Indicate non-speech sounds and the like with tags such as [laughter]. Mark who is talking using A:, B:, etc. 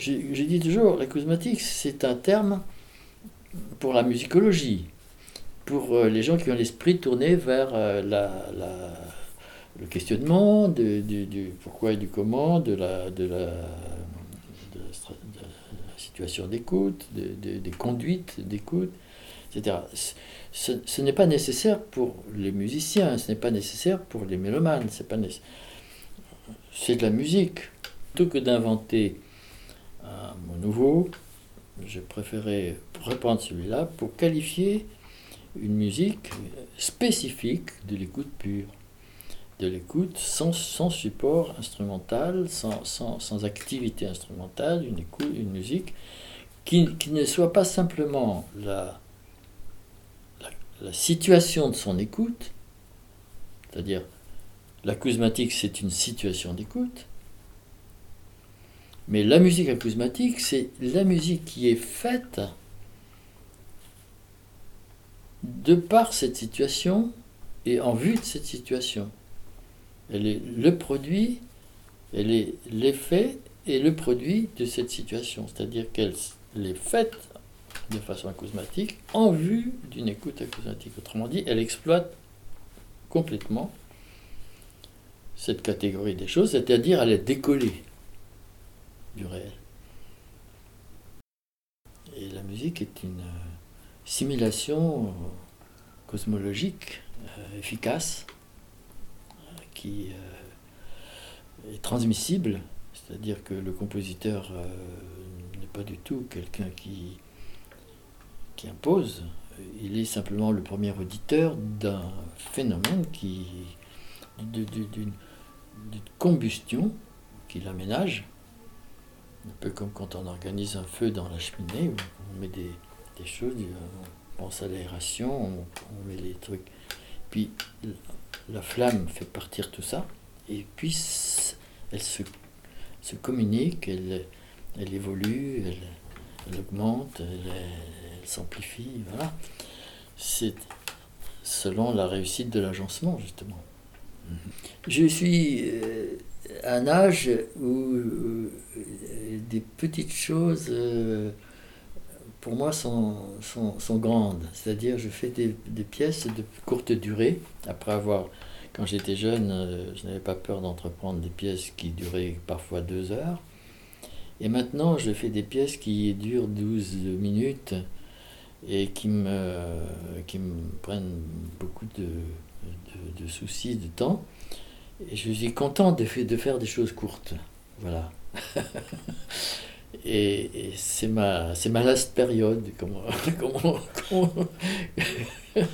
A: j'ai dit toujours, l'acousmatique, c'est un terme pour la musicologie, pour euh, les gens qui ont l'esprit tourné vers euh, la, le questionnement du, pourquoi et du comment, de la, de la, situation d'écoute, des conduites d'écoute, etc. Ce, n'est pas nécessaire pour les musiciens, ce n'est pas nécessaire pour les mélomanes, c'est de la musique. Plutôt que d'inventer nouveau, je préférais reprendre celui-là pour qualifier une musique spécifique de l'écoute pure, de l'écoute sans, sans, support instrumental, sans, sans, sans, activité instrumentale, une, écoute, une musique qui, qui, ne soit pas simplement la, la, la situation de son écoute, c'est-à-dire l'acousmatique c'est une situation d'écoute, mais la musique acousmatique, c'est la musique qui est faite de par cette situation et en vue de cette situation. Elle est le produit, elle est l'effet et le produit de cette situation. C'est-à-dire qu'elle est faite de façon acousmatique en vue d'une écoute acousmatique. Autrement dit, elle exploite complètement cette catégorie des choses, c'est-à-dire elle est décollée du réel. Et la musique est une euh, simulation euh, cosmologique euh, efficace qui est transmissible, c'est-à-dire que le compositeur n'est pas du tout quelqu'un qui, qui impose, il est simplement le premier auditeur d'un phénomène qui d'une combustion qui l'aménage un peu comme quand on organise un feu dans la cheminée, on met des, choses, on pense à l'aération, on, met les trucs. Puis la flamme fait partir tout ça, et puis elle se, se communique, elle, elle évolue, elle, augmente, elle, s'amplifie, voilà. C'est selon la réussite de l'agencement, justement. Je suis euh, un âge où euh, des petites choses, euh, pour moi, sont, sont, grandes. C'est-à-dire, je fais des, pièces de courte durée. Après avoir, quand j'étais jeune, euh, je n'avais pas peur d'entreprendre des pièces qui duraient parfois deux heures. Et maintenant, je fais des pièces qui durent 12 minutes et qui me, qui me prennent beaucoup de, de, de soucis, de temps. Et je suis content de, de faire des choses courtes. Voilà. [laughs] et, c'est ma, ma last période. Comment, [laughs] comment, comment [laughs]